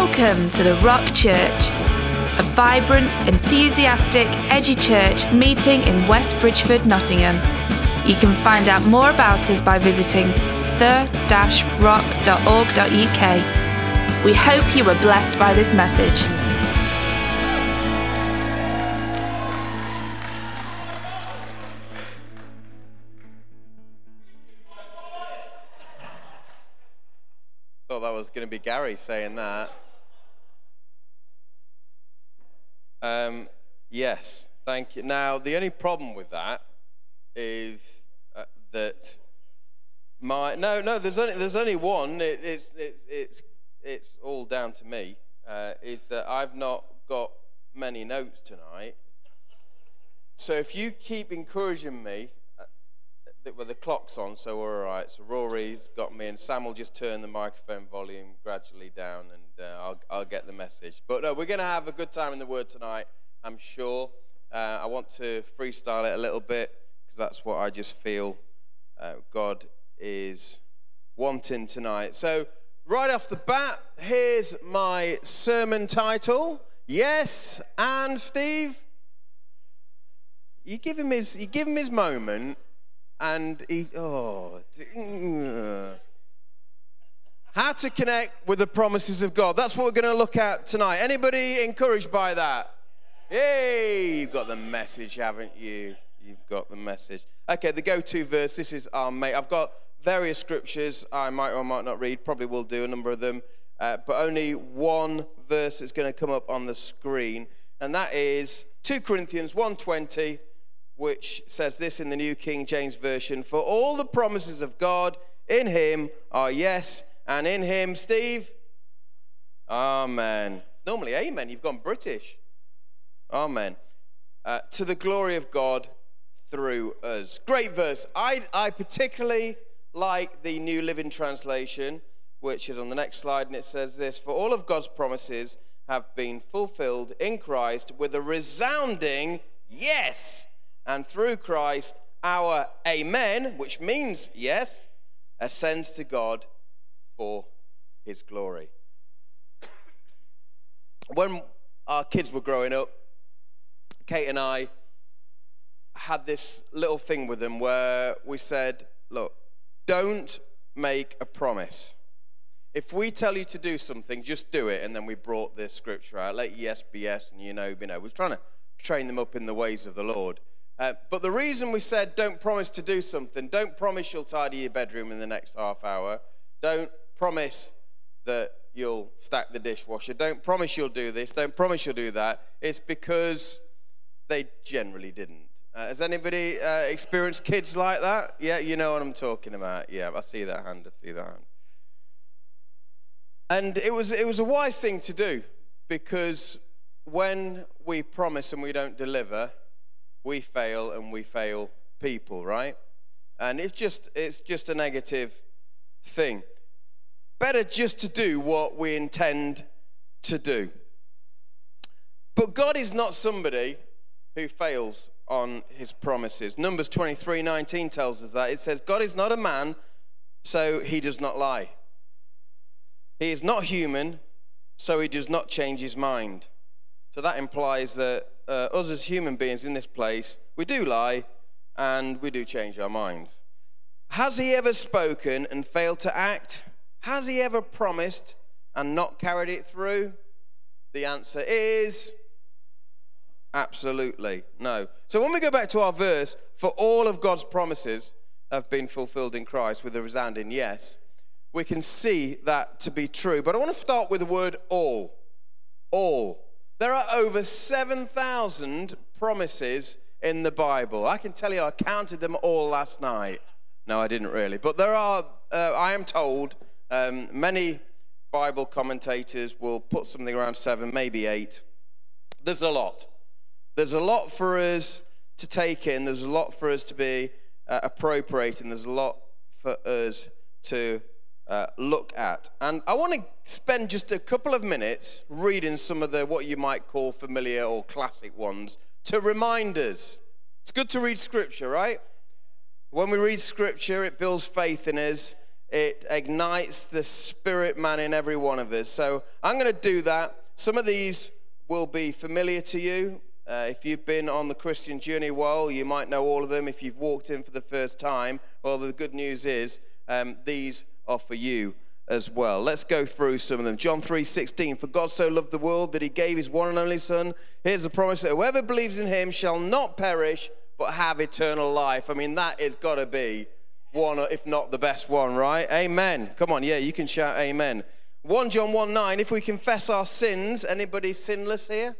Welcome to the Rock Church, a vibrant, enthusiastic, edgy church meeting in West Bridgford, Nottingham. You can find out more about us by visiting the-rock.org.uk. We hope you were blessed by this message. Thought that was going to be Gary saying that. Um, yes, thank you. Now, the only problem with that is uh, that my no, no. There's only there's only one. It, it's it, it's it's all down to me. Uh, is that I've not got many notes tonight. So if you keep encouraging me, well, the clock's on, so we're all right. So Rory's got me, and Sam will just turn the microphone volume gradually down, and uh, I'll, I'll get the message. But no, we're going to have a good time in the Word tonight, I'm sure. Uh, I want to freestyle it a little bit because that's what I just feel uh, God is wanting tonight. So, right off the bat, here's my sermon title. Yes, and Steve, you give him his, you give him his moment, and he, oh, how to connect with the promises of God. That's what we're going to look at tonight. Anybody encouraged by that? Yay! You've got the message, haven't you? You've got the message. Okay, the go-to verse. This is our mate. I've got various scriptures. I might or might not read. Probably will do a number of them, uh, but only one verse is going to come up on the screen, and that is 2 Corinthians 1:20 which says this in the New King James Version For all the promises of God in him are yes, and in him, Steve, Amen. Normally, Amen. You've gone British. Amen. Uh, to the glory of God through us. Great verse. I, I particularly like the New Living Translation, which is on the next slide, and it says this For all of God's promises have been fulfilled in Christ with a resounding yes. And through Christ, our amen, which means yes, ascends to God for his glory. When our kids were growing up, Kate and I had this little thing with them where we said, look, don't make a promise. If we tell you to do something, just do it. And then we brought this scripture out. Let yes be yes, and you know, you know. We're trying to train them up in the ways of the Lord. Uh, but the reason we said don't promise to do something, don't promise you'll tidy your bedroom in the next half hour, don't promise that you'll stack the dishwasher, don't promise you'll do this, don't promise you'll do that, it's because they generally didn't. Uh, has anybody uh, experienced kids like that? Yeah, you know what I'm talking about. Yeah, I see that hand, I see that hand. And it was, it was a wise thing to do because when we promise and we don't deliver, we fail and we fail people, right? And it's just it's just a negative thing. Better just to do what we intend to do. But God is not somebody who fails on his promises. Numbers 23 19 tells us that. It says, God is not a man, so he does not lie. He is not human, so he does not change his mind. So that implies that uh, us as human beings in this place, we do lie and we do change our minds. Has he ever spoken and failed to act? Has he ever promised and not carried it through? The answer is absolutely no. So when we go back to our verse, for all of God's promises have been fulfilled in Christ with a resounding yes, we can see that to be true. But I want to start with the word all. All. There are over 7,000 promises in the Bible. I can tell you, I counted them all last night. No, I didn't really. But there are, uh, I am told, um, many Bible commentators will put something around seven, maybe eight. There's a lot. There's a lot for us to take in, there's a lot for us to be uh, appropriating, there's a lot for us to uh, look at. And I want to spend just a couple of minutes reading some of the what you might call familiar or classic ones to remind us. It's good to read scripture, right? When we read scripture, it builds faith in us it ignites the spirit man in every one of us. So I'm going to do that. Some of these will be familiar to you. Uh, if you've been on the Christian journey while, you might know all of them. If you've walked in for the first time, well, the good news is um, these are for you as well. Let's go through some of them. John 3:16 For God so loved the world that he gave his one and only son. Here's the promise that whoever believes in him shall not perish but have eternal life. I mean that is got to be one if not the best one, right? Amen. Come on, yeah, you can shout amen. 1 John 1 9, if we confess our sins, anybody sinless here?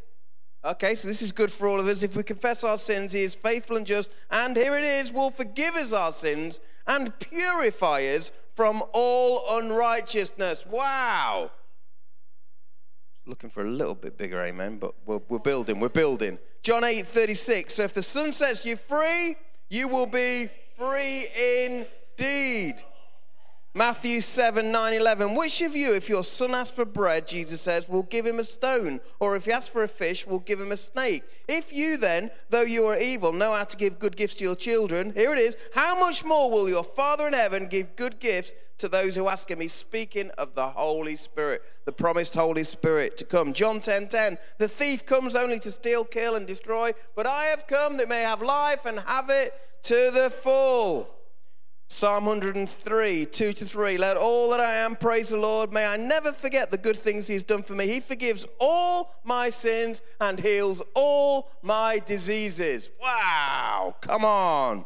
Okay, so this is good for all of us. If we confess our sins, He is faithful and just, and here it is, will forgive us our sins and purify us from all unrighteousness. Wow. Looking for a little bit bigger amen, but we're, we're building, we're building. John 8 36. So if the son sets you free, you will be free indeed. Matthew 7 9 11. Which of you, if your son asks for bread, Jesus says, will give him a stone? Or if he asks for a fish, will give him a snake? If you then, though you are evil, know how to give good gifts to your children, here it is, how much more will your Father in heaven give good gifts to those who ask him? He's speaking of the Holy Spirit, the promised Holy Spirit to come. John 10 10. The thief comes only to steal, kill, and destroy, but I have come that may have life and have it to the full. Psalm 103, 2 to 3. Let all that I am praise the Lord. May I never forget the good things He's done for me. He forgives all my sins and heals all my diseases. Wow, come on.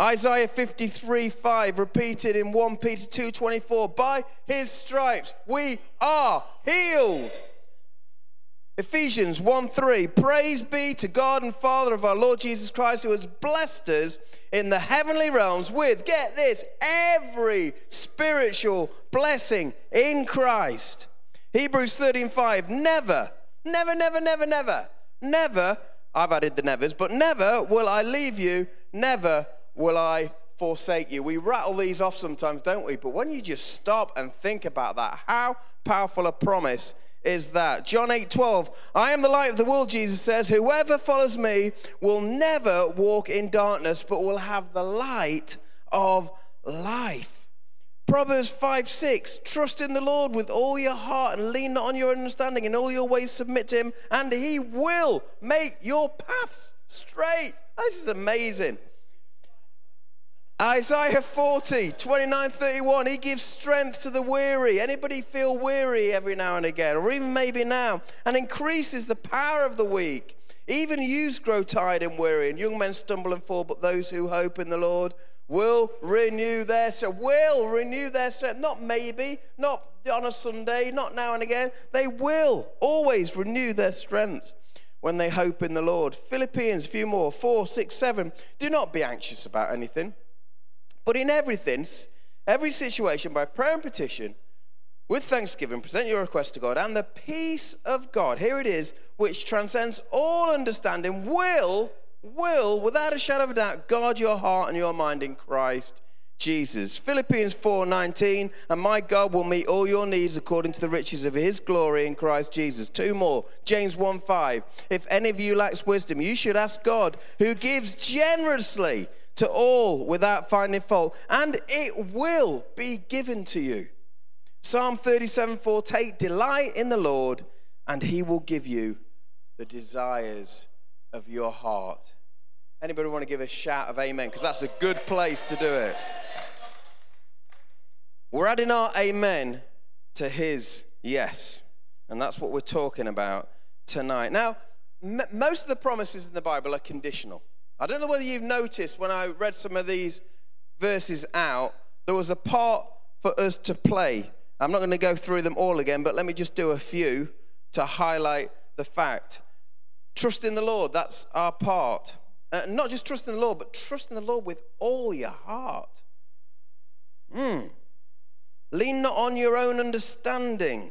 Isaiah 53, 5, repeated in 1 Peter 2, 24. By His stripes we are healed. Ephesians 1 3. Praise be to God and Father of our Lord Jesus Christ, who has blessed us in the heavenly realms with, get this, every spiritual blessing in Christ. Hebrews 13 5. Never, never, never, never, never, never, I've added the nevers, but never will I leave you, never will I forsake you. We rattle these off sometimes, don't we? But when you just stop and think about that, how powerful a promise is that. John 8 12, I am the light of the world, Jesus says. Whoever follows me will never walk in darkness, but will have the light of life. Proverbs 5 6, trust in the Lord with all your heart and lean not on your understanding. In all your ways, submit to him, and he will make your paths straight. This is amazing. Isaiah 40, 29, 31, he gives strength to the weary. Anybody feel weary every now and again, or even maybe now, and increases the power of the weak. Even youths grow tired and weary, and young men stumble and fall, but those who hope in the Lord will renew their strength. Will renew their strength. Not maybe, not on a Sunday, not now and again. They will always renew their strength when they hope in the Lord. Philippians, a few more, 4, 6, 7. Do not be anxious about anything but in everything, every situation, by prayer and petition, with thanksgiving, present your request to God, and the peace of God, here it is, which transcends all understanding, will, will, without a shadow of a doubt, guard your heart and your mind in Christ Jesus. Philippians 4:19, and my God will meet all your needs according to the riches of his glory in Christ Jesus. Two more. James 1:5. If any of you lacks wisdom, you should ask God, who gives generously to all without finding fault, and it will be given to you. Psalm 37 4 Take delight in the Lord, and he will give you the desires of your heart. Anybody want to give a shout of amen? Because that's a good place to do it. We're adding our amen to his yes. And that's what we're talking about tonight. Now, m- most of the promises in the Bible are conditional. I don't know whether you've noticed when I read some of these verses out, there was a part for us to play. I'm not going to go through them all again, but let me just do a few to highlight the fact. Trust in the Lord, that's our part. Uh, not just trust in the Lord, but trust in the Lord with all your heart. Hmm. Lean not on your own understanding.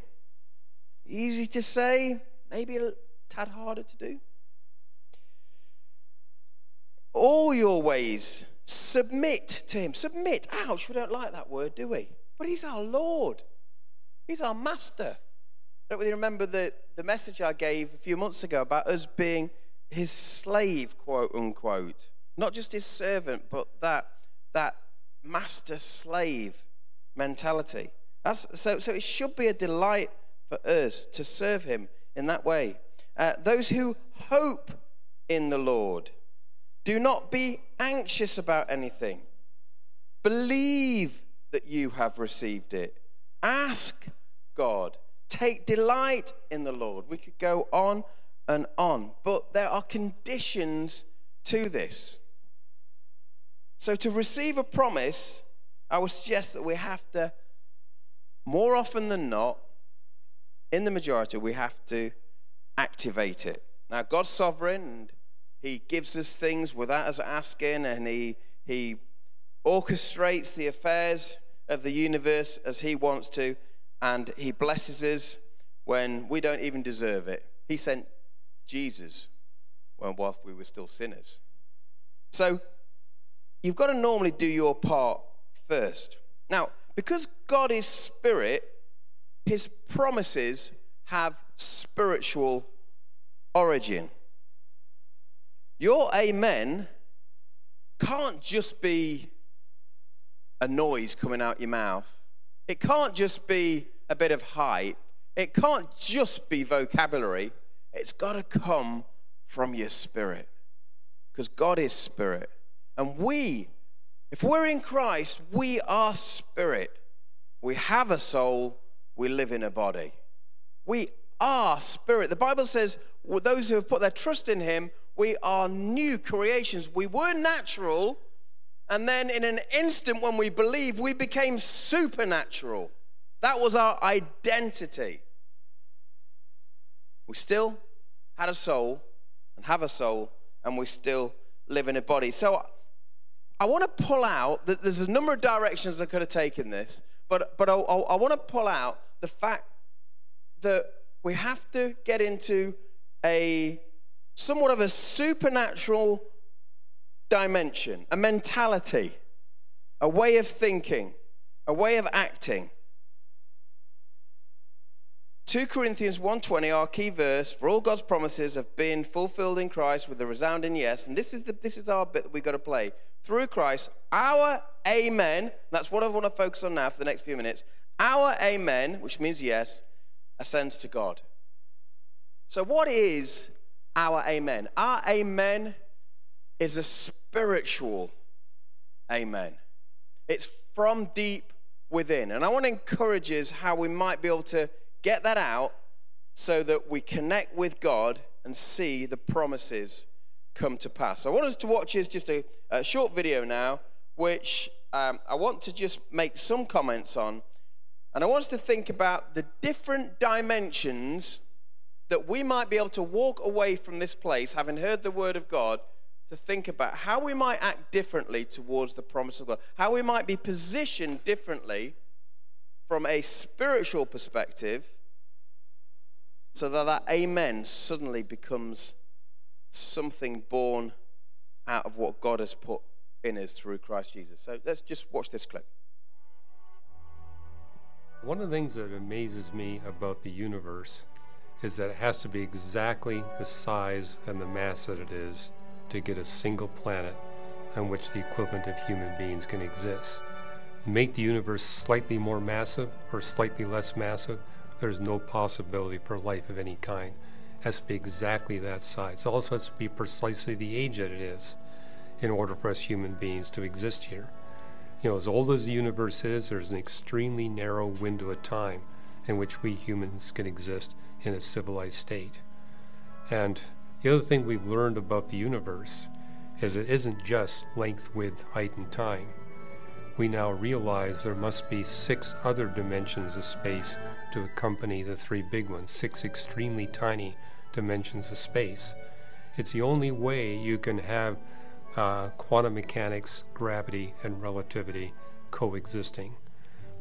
Easy to say, maybe a tad harder to do all your ways. Submit to Him. Submit. Ouch, we don't like that word, do we? But He's our Lord, He's our Master. I don't really remember the, the message I gave a few months ago about us being His slave, quote unquote. Not just His servant, but that, that master slave mentality. That's, so, so it should be a delight for us to serve Him in that way. Uh, those who hope in the Lord, do not be anxious about anything. Believe that you have received it. Ask God. Take delight in the Lord. We could go on and on, but there are conditions to this. So, to receive a promise, I would suggest that we have to, more often than not, in the majority, we have to activate it. Now, God's sovereign and He gives us things without us asking, and He, he orchestrates the affairs of the universe as He wants to, and He blesses us when we don't even deserve it. He sent Jesus when whilst we were still sinners. So you've got to normally do your part first. Now, because God is spirit, his promises have spiritual origin. Your amen can't just be a noise coming out your mouth. It can't just be a bit of hype. It can't just be vocabulary. It's got to come from your spirit. Because God is spirit. And we, if we're in Christ, we are spirit. We have a soul, we live in a body. We are spirit. The Bible says, those who have put their trust in Him, we are new creations. We were natural, and then in an instant when we believe, we became supernatural. That was our identity. We still had a soul and have a soul, and we still live in a body. So I want to pull out that there's a number of directions I could have taken this, but, but I, I, I want to pull out the fact that we have to get into a somewhat of a supernatural dimension, a mentality, a way of thinking, a way of acting. 2 Corinthians 1:20 our key verse for all God's promises have been fulfilled in Christ with a resounding yes. And this is the this is our bit that we've got to play. Through Christ our amen that's what I want to focus on now for the next few minutes our amen which means yes ascends to God. So what is our amen our amen is a spiritual amen it's from deep within and I want to encourage us how we might be able to get that out so that we connect with God and see the promises come to pass. I want us to watch is just a, a, short video now, which um, I want to just make some comments on. And I want us to think about the different dimensions that we might be able to walk away from this place, having heard the word of God, to think about how we might act differently towards the promise of God, how we might be positioned differently from a spiritual perspective so that that amen suddenly becomes something born out of what God has put in us through Christ Jesus. So let's just watch this clip. One of the things that amazes me about the universe is that it has to be exactly the size and the mass that it is to get a single planet on which the equivalent of human beings can exist make the universe slightly more massive or slightly less massive, there's no possibility for life of any kind. It has to be exactly that size. It also has to be precisely the age that it is in order for us human beings to exist here. You know, as old as the universe is, there's an extremely narrow window of time in which we humans can exist in a civilized state. And the other thing we've learned about the universe is it isn't just length, width, height, and time we now realize there must be six other dimensions of space to accompany the three big ones, six extremely tiny dimensions of space. It's the only way you can have uh, quantum mechanics, gravity, and relativity coexisting.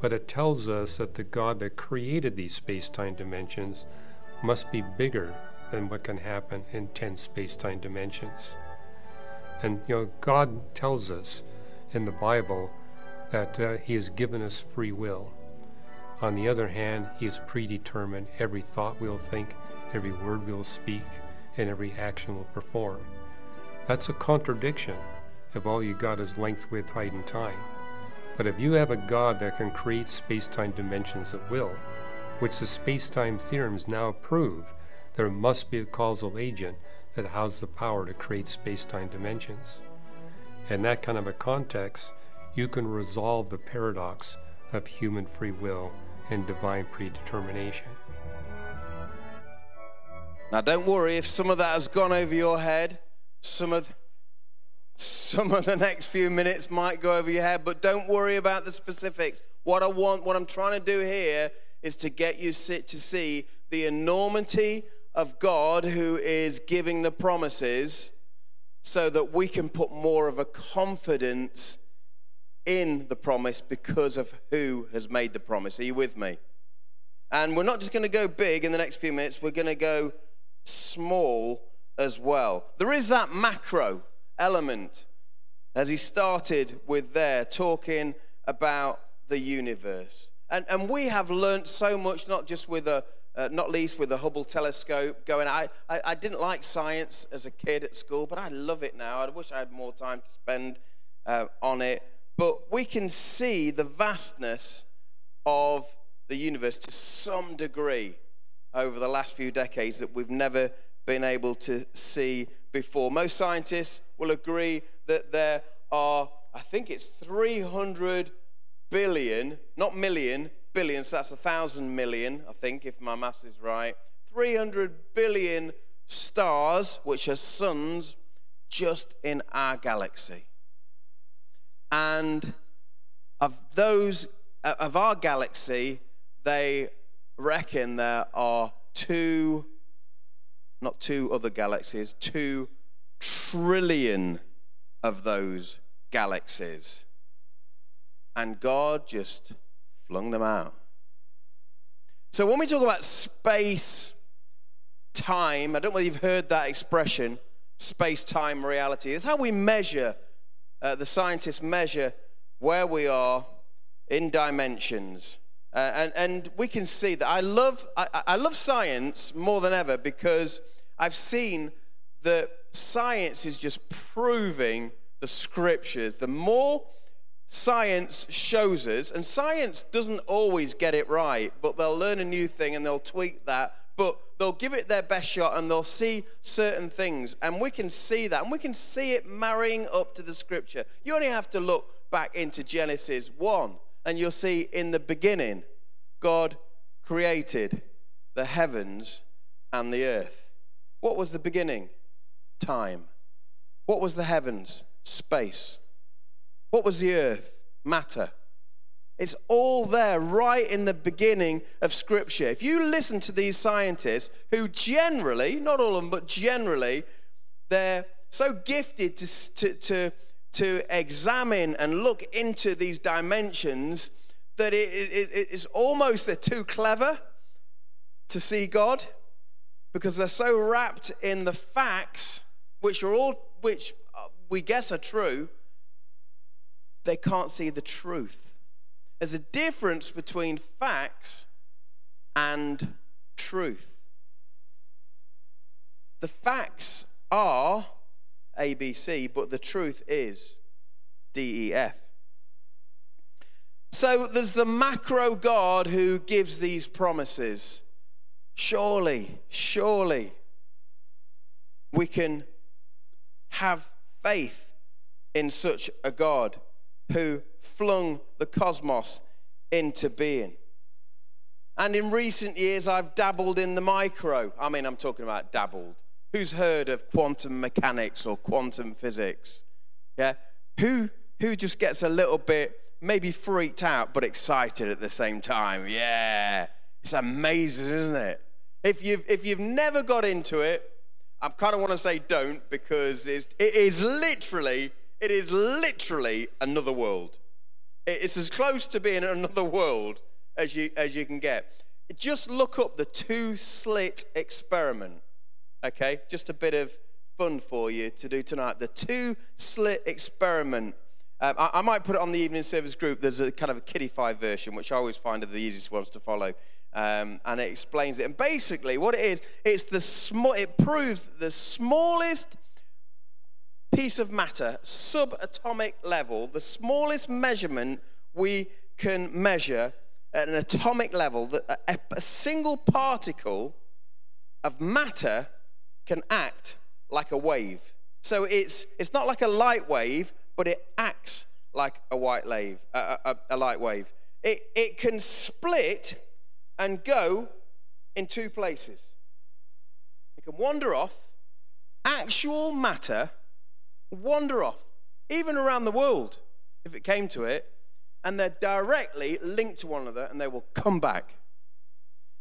But it tells us that the God that created these space time dimensions must be bigger than what can happen in 10 space time dimensions. And you know, God tells us in the Bible that uh, He has given us free will. On the other hand, He has predetermined every thought we'll think, every word we'll speak, and every action we'll perform. That's a contradiction if all you got is length, width, height, and time. But if you have a God that can create space time dimensions at will, which the space time theorems now prove, there must be a causal agent that has the power to create space time dimensions. In that kind of a context, you can resolve the paradox of human free will and divine predetermination. Now, don't worry if some of that has gone over your head. Some of, some of the next few minutes might go over your head, but don't worry about the specifics. What I want, what I'm trying to do here is to get you to see the enormity of God who is giving the promises so that we can put more of a confidence in the promise because of who has made the promise. Are you with me? And we're not just going to go big in the next few minutes, we're going to go small as well. There is that macro element as he started with there, talking about the universe. And, and we have learned so much, not just with a, uh, not least with the Hubble telescope going. I, I, I, didn't like science as a kid at school, but I love it now. I wish I had more time to spend uh, on it. But we can see the vastness of the universe to some degree over the last few decades that we've never been able to see before. Most scientists will agree that there are, I think it's 300 billion, not million, billion, so that's a thousand million, I think, if my maths is right. 300 billion stars, which are suns, just in our galaxy. And of those, of our galaxy, they reckon there are two, not two other galaxies, two trillion of those galaxies. And God just flung them out. So when we talk about space time, I don't know if you've heard that expression, space time reality. It's how we measure, uh, the scientists measure where we are in dimensions. Uh, and, and we can see that I love, I, I love science more than ever because I've seen that science is just proving the scriptures. The more science shows us, and science doesn't always get it right, but they'll learn a new thing and they'll tweak that, but they'll give it their best shot and they'll see certain things. And we can see that, and we can see it marrying up to the scripture. You only have to look back into Genesis 1 and you'll see in the beginning, God created the heavens and the earth. What was the beginning? Time. What was the heavens? Space. What was the earth? Matter. It's all there right in the beginning of Scripture. If you listen to these scientists, who generally, not all of them, but generally, they're so gifted to, to, to to examine and look into these dimensions that it, it, it's almost they're too clever to see God because they're so wrapped in the facts, which are all which uh, we guess are true, they can't see the truth. There's a difference between facts and truth. The facts are ABC, but the truth is DEF. So there's the macro God who gives these promises. Surely, surely, we can have faith in such a God who flung the cosmos into being. And in recent years, I've dabbled in the micro. I mean, I'm talking about dabbled. Who's heard of quantum mechanics or quantum physics? Yeah? Who, who just gets a little bit maybe freaked out but excited at the same time? Yeah. It's amazing, isn't it? If you've, if you've never got into it, I kind of want to say don't because it's, it is literally, it is literally another world. It's as close to being another world as you, as you can get. Just look up the two slit experiment. Okay, just a bit of fun for you to do tonight. The two slit experiment. Um, I, I, might put it on the evening service group. There's a kind of a kiddified version, which I always find are the easiest ones to follow. Um, and it explains it. And basically, what it is, it's the small. It proves the smallest piece of matter, subatomic level, the smallest measurement we can measure at an atomic level that a, a single particle of matter can act like a wave. So it's, it's not like a light wave, but it acts like a white wave, a, a, a light wave. It, it can split and go in two places. It can wander off, actual matter, wander off, even around the world, if it came to it, and they're directly linked to one another and they will come back.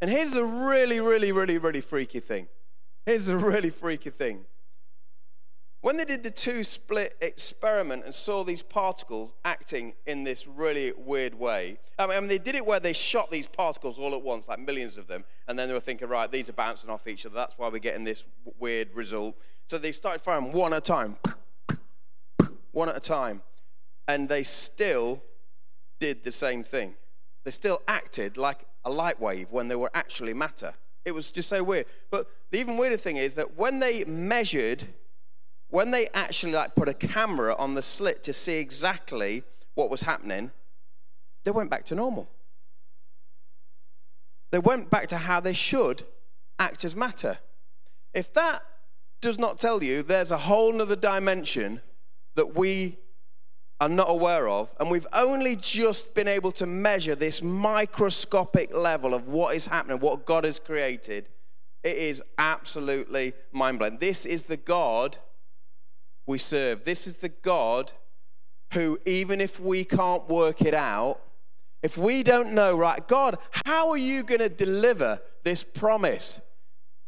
And here's the really, really, really, really freaky thing. Here's the really freaky thing. When they did the two slit experiment and saw these particles acting in this really weird way, I mean, they did it where they shot these particles all at once, like millions of them, and then they were thinking, right, these are bouncing off each other. That's why we're getting this weird result. So they started firing one at a time, one at a time, and they still did the same thing. They still acted like a light wave when they were actually matter. It was just so weird. But the even weirder thing is that when they measured when they actually like put a camera on the slit to see exactly what was happening, they went back to normal. They went back to how they should act as matter. If that does not tell you there's a whole nother dimension that we are not aware of, and we've only just been able to measure this microscopic level of what is happening, what God has created, it is absolutely mind blowing. This is the God we serve. This is the God who, even if we can't work it out, if we don't know, right, God, how are you going to deliver this promise?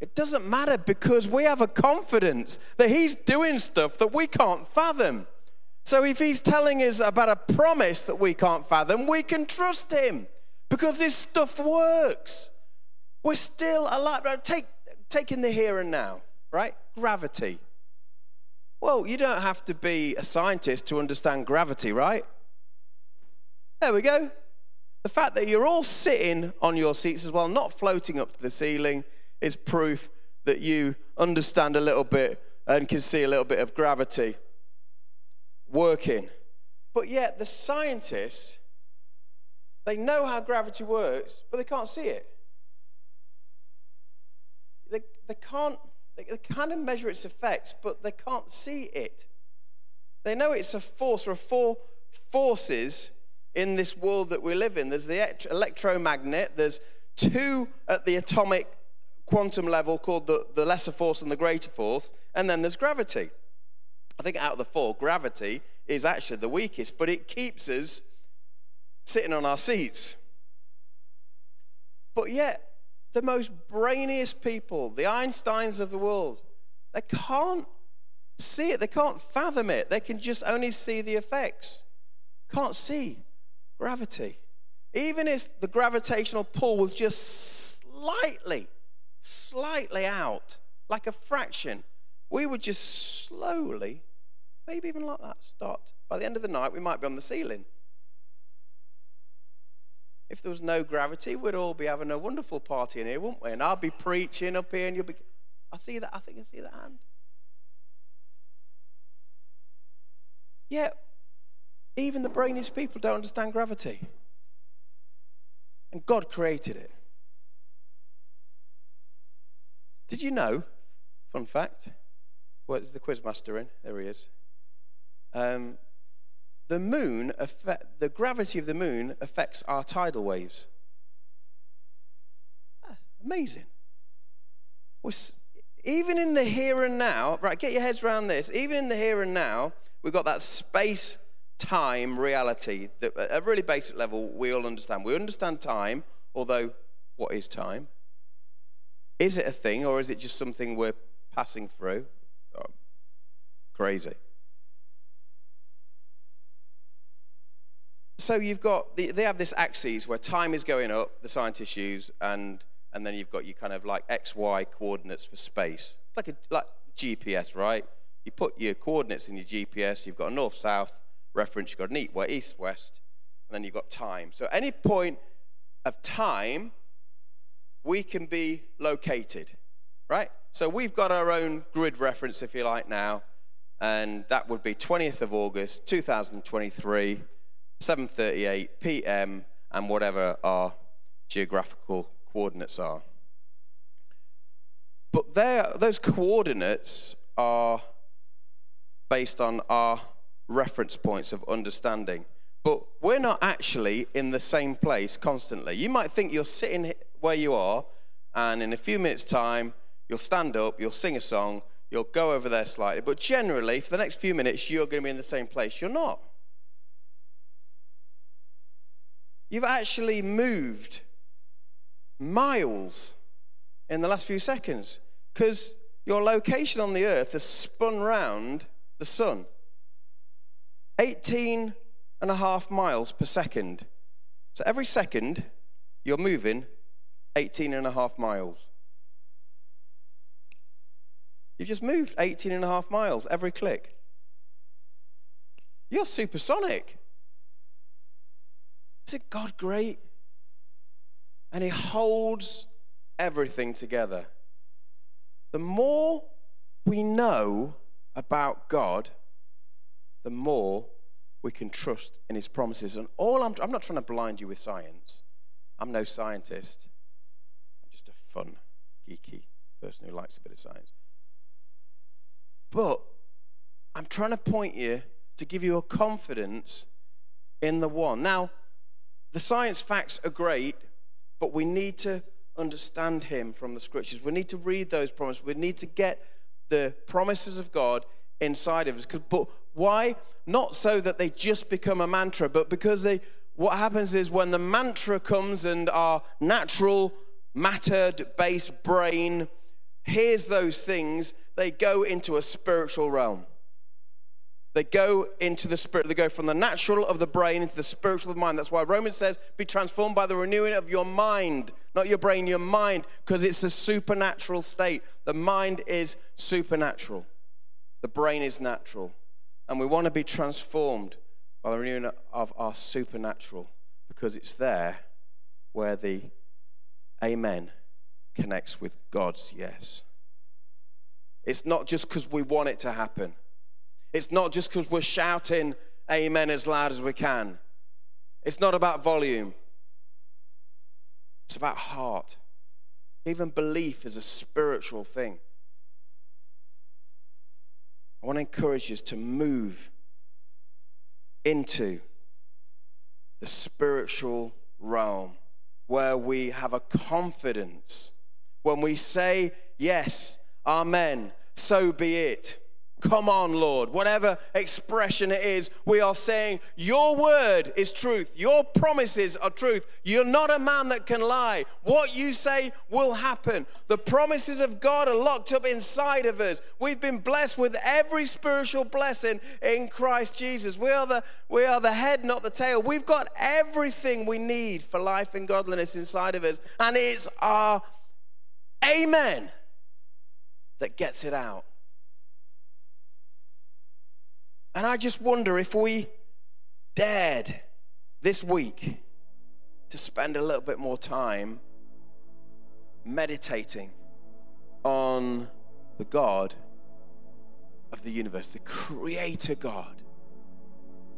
It doesn't matter because we have a confidence that He's doing stuff that we can't fathom. So if He's telling us about a promise that we can't fathom, we can trust Him because this stuff works. We're still alive. Take, in the here and now, right? Gravity. Well, you don't have to be a scientist to understand gravity, right? There we go. The fact that you're all sitting on your seats as well, not floating up to the ceiling, is proof that you understand a little bit and can see a little bit of gravity working. But yet, the scientists, they know how gravity works, but they can't see it. They, they can't they kind of measure its effects, but they can't see it. They know it's a force. Are four forces in this world that we live in there's the electromagnet, there's two at the atomic quantum level called the, the lesser force and the greater force, and then there's gravity. I think out of the four, gravity is actually the weakest, but it keeps us sitting on our seats. But yet, the most brainiest people, the Einsteins of the world, they can't see it. They can't fathom it. They can just only see the effects. Can't see gravity. Even if the gravitational pull was just slightly, slightly out, like a fraction, we would just slowly, maybe even like that, start. By the end of the night, we might be on the ceiling. If there was no gravity, we'd all be having a wonderful party in here, wouldn't we? And I'll be preaching up here, and you'll be. I see that. I think I see that hand. Yeah, even the brainiest people don't understand gravity. And God created it. Did you know? Fun fact. Where's the quizmaster in? There he is. Um, the moon, affect, the gravity of the moon affects our tidal waves. Amazing. Even in the here and now, right, get your heads around this. Even in the here and now, we've got that space time reality that at a really basic level we all understand. We understand time, although what is time? Is it a thing or is it just something we're passing through? Oh, crazy. so you've got, they have this axis where time is going up, the scientists use, and, and then you've got your kind of like X, Y coordinates for space. It's like a like GPS, right? You put your coordinates in your GPS, you've got a north south reference, you've got an east west, and then you've got time. So any point of time, we can be located, right? So we've got our own grid reference, if you like, now, and that would be 20th of August, 2023 7:38 p.m. and whatever our geographical coordinates are. But those coordinates are based on our reference points of understanding. But we're not actually in the same place constantly. You might think you're sitting where you are, and in a few minutes' time, you'll stand up, you'll sing a song, you'll go over there slightly. But generally, for the next few minutes, you're going to be in the same place. You're not. You've actually moved miles in the last few seconds because your location on the earth has spun round the sun. 18 and a half miles per second. So every second, you're moving 18 and a half miles. You've just moved 18 and a half miles every click. You're supersonic. Isn't God great? And He holds everything together. The more we know about God, the more we can trust in his promises. And all I'm, I'm not trying to blind you with science. I'm no scientist. Fun, geeky person who likes a bit of science. But I'm trying to point you to give you a confidence in the one. Now, the science facts are great, but we need to understand him from the scriptures. We need to read those promises. We need to get the promises of God inside of us. But why? Not so that they just become a mantra, but because they, what happens is when the mantra comes and our natural matter based brain hears those things, they go into a spiritual realm. They go into the spirit. They go from the natural of the brain into the spiritual of the mind. That's why Romans says, be transformed by the renewing of your mind, not your brain, your mind, because it's a supernatural state. The mind is supernatural, the brain is natural. And we want to be transformed by the renewing of our supernatural because it's there where the amen connects with God's yes. It's not just because we want it to happen. It's not just because we're shouting amen as loud as we can. It's not about volume, it's about heart. Even belief is a spiritual thing. I want to encourage you to move into the spiritual realm where we have a confidence. When we say, Yes, Amen, so be it. Come on, Lord. Whatever expression it is, we are saying, Your word is truth. Your promises are truth. You're not a man that can lie. What you say will happen. The promises of God are locked up inside of us. We've been blessed with every spiritual blessing in Christ Jesus. We are the, we are the head, not the tail. We've got everything we need for life and godliness inside of us. And it's our amen that gets it out. And I just wonder if we dared this week to spend a little bit more time meditating on the God of the universe, the Creator God.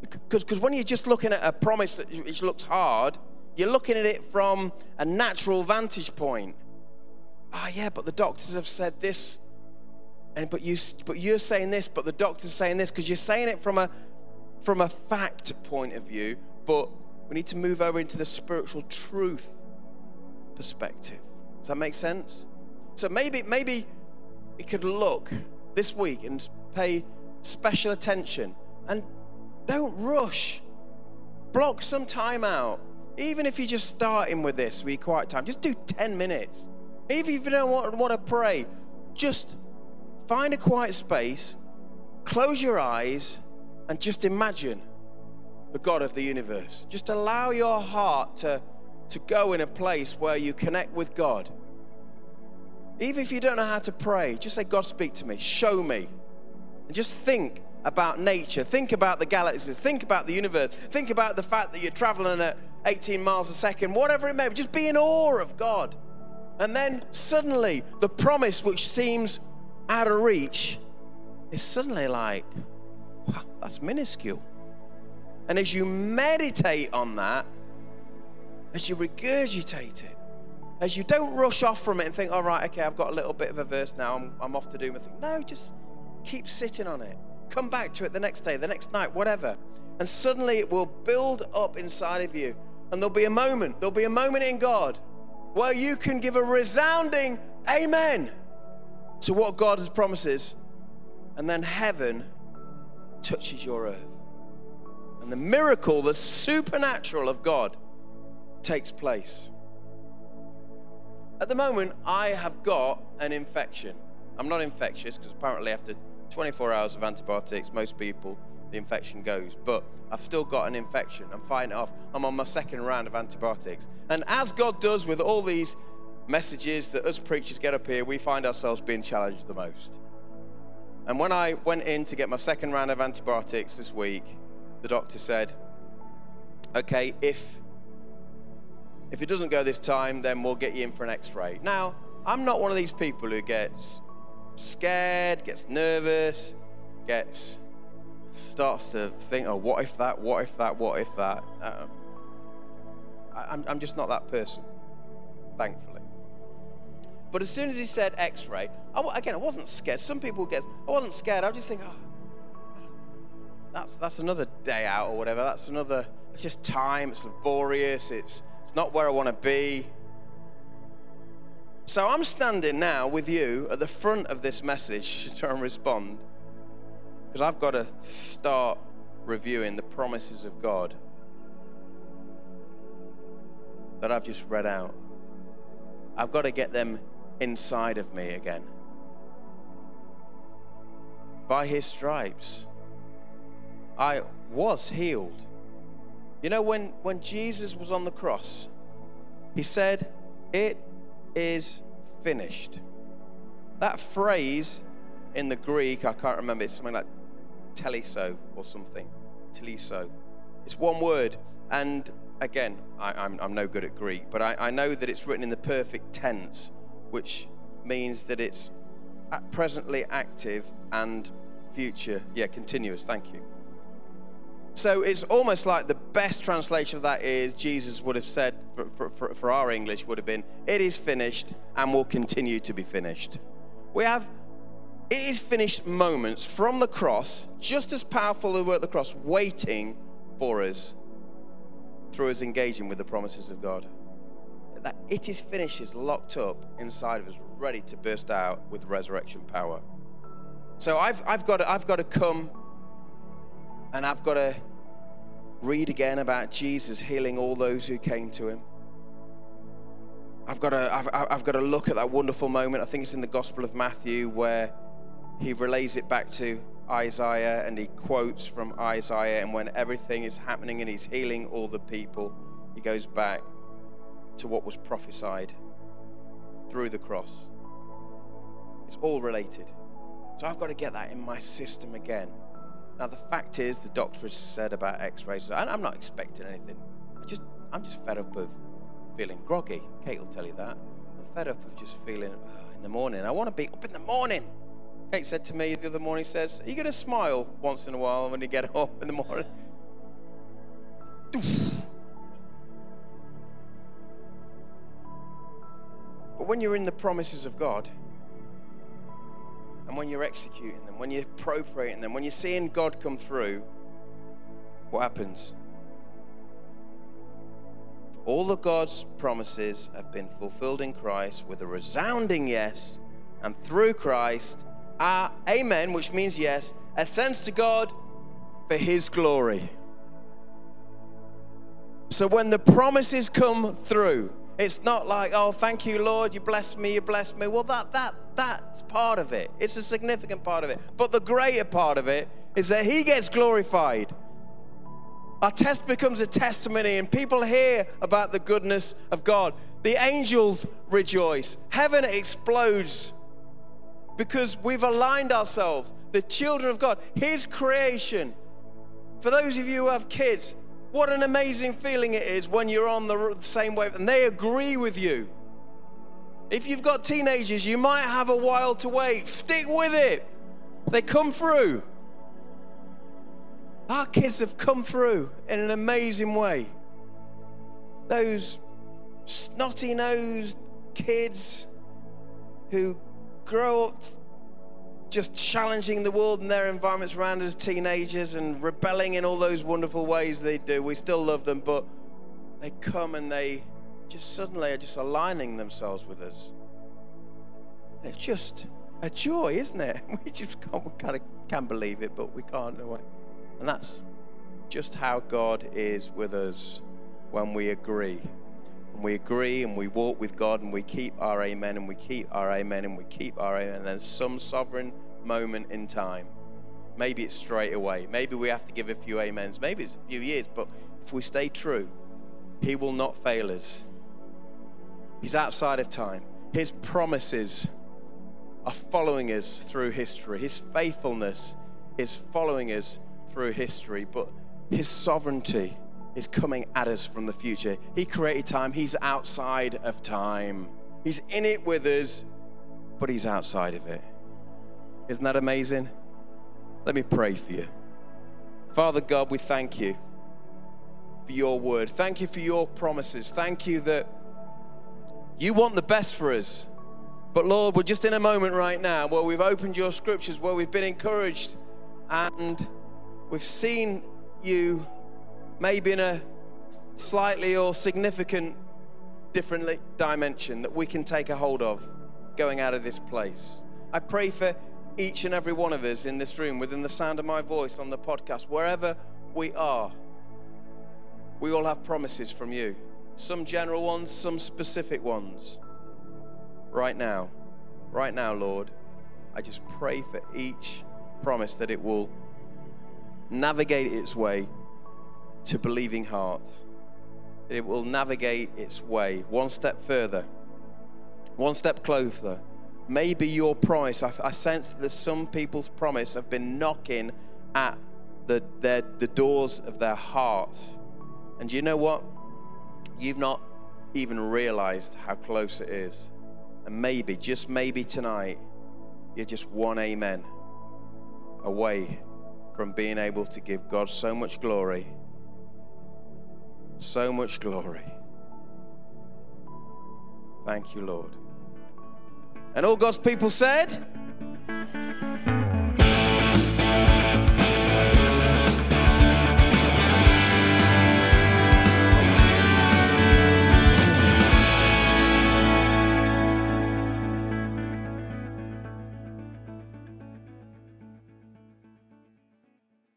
Because when you're just looking at a promise that which looks hard, you're looking at it from a natural vantage point. Ah, oh, yeah, but the doctors have said this and but you but you're saying this but the doctor's saying this because you're saying it from a from a fact point of view but we need to move over into the spiritual truth perspective. Does that make sense? So maybe maybe it could look this week and pay special attention. And don't rush. Block some time out. Even if you're just starting with this with quiet time just do 10 minutes. Even if you don't want, want to pray just Find a quiet space, close your eyes, and just imagine the God of the universe. Just allow your heart to, to go in a place where you connect with God. Even if you don't know how to pray, just say, God, speak to me, show me. And just think about nature, think about the galaxies, think about the universe, think about the fact that you're traveling at 18 miles a second, whatever it may be. Just be in awe of God. And then suddenly, the promise which seems out of reach is suddenly like, wow, that's minuscule. And as you meditate on that, as you regurgitate it, as you don't rush off from it and think, all right, okay, I've got a little bit of a verse now, I'm, I'm off to do my thing. No, just keep sitting on it. Come back to it the next day, the next night, whatever. And suddenly it will build up inside of you. And there'll be a moment, there'll be a moment in God where you can give a resounding amen to what God has promises. And then heaven touches your earth. And the miracle, the supernatural of God takes place. At the moment, I have got an infection. I'm not infectious because apparently, after 24 hours of antibiotics, most people, the infection goes. But I've still got an infection. I'm fighting off. I'm on my second round of antibiotics. And as God does with all these messages that us preachers get up here, we find ourselves being challenged the most. And when I went in to get my second round of antibiotics this week, the doctor said, okay, if if it doesn't go this time, then we'll get you in for an x-ray. Now, I'm not one of these people who gets scared, gets nervous, gets starts to think, oh, what if that, what if that, what if that. Uh, I'm, I'm just not that person, thankfully. But as soon as he said x ray, again, I wasn't scared. Some people get, I wasn't scared. I was just think, oh, that's, that's another day out or whatever. That's another, it's just time. It's laborious. It's, it's not where I want to be. So I'm standing now with you at the front of this message to try and respond because I've got to start reviewing the promises of God that I've just read out. I've got to get them inside of me again. By his stripes, I was healed. You know, when, when Jesus was on the cross, he said, It is finished. That phrase in the Greek, I can't remember, it's something like teleso or something. Teleso. It's one word. And again, I, am no good at Greek, but I, I know that it's written in the perfect tense, which means that it's presently active and future, yeah, continuous. Thank you. So it's almost like the best translation of that is Jesus would have said, for, for, for, our English, would have been, It is finished and will continue to be finished. We have it is finished moments from the cross, just as powerful as were at the cross, waiting for us through us engaging with the promises of God. That it is finished is locked up inside of us, ready to burst out with resurrection power. So I've, I've, got to, I've got to come and I've got to read again about Jesus healing all those who came to him. I've got to, I've, I've got to look at that wonderful moment. I think it's in the Gospel of Matthew where he relays it back to Isaiah and he quotes from Isaiah. And when everything is happening and he's healing all the people, he goes back to what was prophesied through the cross. It's all related. So I've got to get that in my system again. Now the fact is, the doctor has said about X-rays, and I'm not expecting anything. I just, I'm just fed up of feeling groggy. Kate will tell you that. I'm fed up of just feeling uh, in the morning. I want to be up in the morning. Kate said to me the other morning, says, Are you going to smile once in a while when you get up in the morning? When you're in the promises of God, and when you're executing them, when you're appropriating them, when you're seeing God come through, what happens? All of God's promises have been fulfilled in Christ with a resounding yes, and through Christ, our amen, which means yes, ascends to God for his glory. So when the promises come through, it's not like, oh, thank you, Lord, you bless me, you bless me. Well, that that that's part of it. It's a significant part of it. But the greater part of it is that he gets glorified. Our test becomes a testimony, and people hear about the goodness of God. The angels rejoice. Heaven explodes because we've aligned ourselves, the children of God, His creation. For those of you who have kids, what an amazing feeling it is when you're on the same wave and they agree with you. If you've got teenagers, you might have a while to wait. Stick with it, they come through. Our kids have come through in an amazing way. Those snotty nosed kids who grow up just challenging the world and their environments around as teenagers and rebelling in all those wonderful ways they do. We still love them, but they come and they just suddenly are just aligning themselves with us. It's just a joy, isn't it? We just can't, kind of can't believe it, but we can't. And that's just how God is with us when we agree. And we agree and we walk with God and we keep our amen and we keep our amen and we keep our amen. And there's some sovereign moment in time. Maybe it's straight away. Maybe we have to give a few amens. Maybe it's a few years. But if we stay true, He will not fail us. He's outside of time. His promises are following us through history. His faithfulness is following us through history. But His sovereignty is coming at us from the future. He created time, He's outside of time. He's in it with us, but He's outside of it. Isn't that amazing? Let me pray for you. Father God, we thank you for your word. Thank you for your promises. Thank you that you want the best for us. But Lord, we're just in a moment right now where we've opened your scriptures, where we've been encouraged, and we've seen you maybe in a slightly or significant different dimension that we can take a hold of going out of this place. I pray for each and every one of us in this room, within the sound of my voice on the podcast, wherever we are. We all have promises from you, some general ones, some specific ones. Right now, right now, Lord, I just pray for each promise that it will navigate its way to believing hearts. It will navigate its way one step further, one step closer. Maybe your promise, I, I sense that some people's promise have been knocking at the, their, the doors of their hearts. And you know what? You've not even realized how close it is. And maybe, just maybe tonight, you're just one amen away from being able to give God so much glory so much glory. Thank you, Lord. And all God's people said,